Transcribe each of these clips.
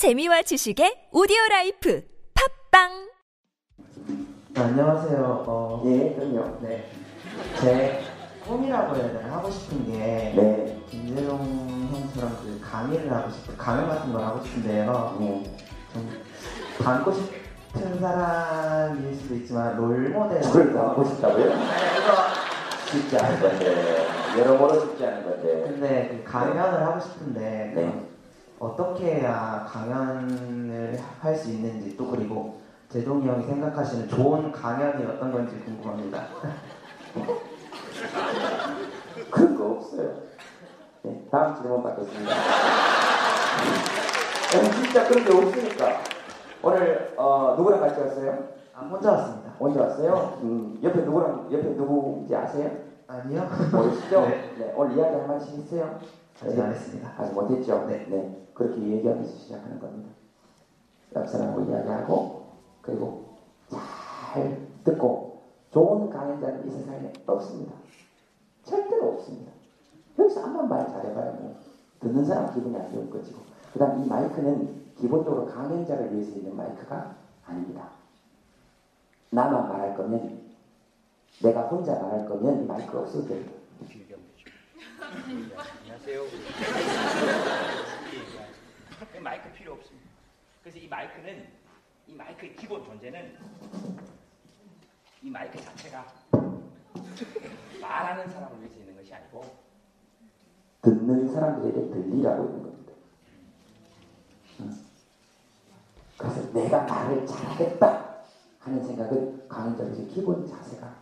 재미와 지식의 오디오 라이프 팟빵 네, 안녕하세요. 어, 예, 그럼요. 네. 제 꿈이라고 해야 되나 하고 싶은 게 네. 김제동 형처럼 그 강의를 하고 싶고 강연 같은 걸 하고 싶은데요. 네. 좀 닮고 싶은 사람일 수도 있지만 롤 모델. 저를 닮고 싶다고요? 네, 쉽지 않은 건데. 여러모로 쉽지 않은 건데. 근데 그 강연을 하고 싶은데 네. 어떻게 해야 강연을 할 수 있는지 또 그리고 제동이 형이 생각하시는 좋은 강연이 어떤 건지 궁금합니다. 그런 거 없어요. 네. 다음 질문 받겠습니다. 네, 진짜 그런 게 없으니까. 오늘, 어, 누구랑 같이 왔어요? 아 혼자 왔습니다. 언제 왔어요? 음, 옆에 누구랑, 옆에 누구인지 아세요? 아니요? 모르시죠? 네. 네. 오늘 이야기 한 마디씩 했어요? 했습니다. 아직 못했죠? 네. 네. 그렇게 얘기하면서 시작하는 겁니다. 옆 사람하고 이야기하고, 그리고 잘 듣고, 좋은 강연자는 이 세상에 없습니다. 절대로 없습니다. 여기서 한번 말 잘해봐야 뭐, 듣는 사람 기분이 안 좋을 것이고, 그 다음 이 마이크는 기본적으로 강연자를 위해서 있는 마이크가 아닙니다. 나만 말할 거면, 내가 혼자 말할 거면 이 마이크가 없어도 됩니다. 안녕하세요. 이 마이크 필요 없습니다. 그래서 이 마이크는 이 마이크의 기본 존재는 이 마이크 자체가 말하는 사람을 위해서 있는 것이 아니고 듣는 사람들에게 들리라고 있는 겁니다. 응. 그래서 내가 말을 잘하겠다 하는 생각은 강연자로서의 기본 자세가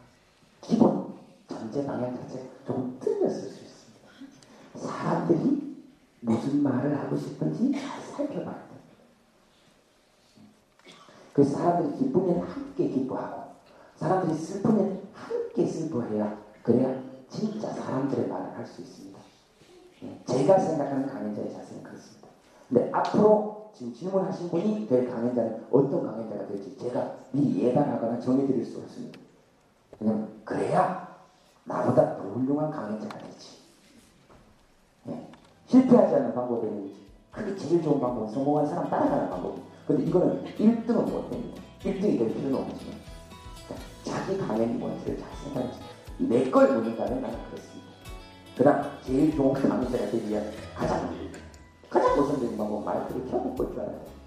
기본 전제 방향 자체가 조금 틀렸을 수 있습니다. 사람들이 무슨 말을 하고 싶은지 잘 살펴봐야 됩니다. 그래서 사람들이 기쁘면 함께 기뻐하고 사람들이 슬프면 함께 슬퍼해야 그래야 진짜 사람들의 말을 할 수 있습니다. 예, 제가 생각하는 강연자의 자세는 그렇습니다. 근데 앞으로 지금 질문하신 분이 될 강연자는 어떤 강연자가 될지 제가 미리 예단하거나 정해드릴 수 없습니다. 왜냐면 그래야 나보다 더 훌륭한 강연자가 되지. 예, 실패하지 않는 방법에는 크게 제일 좋은 방법은 성공한 사람 따라가는 방법입니다. 근데 이거는 1등은 못 됩니다. 1등이 될 필요는 없지만 그러니까 자기 강연이 뭔지를 잘 생각해서 내걸 묻는다면 나는 그렇습니다. 그 다음 제일 좋은 강의자가 되기 위한 가장 가장 우선적인 방법은 마이크를 줄 알아요.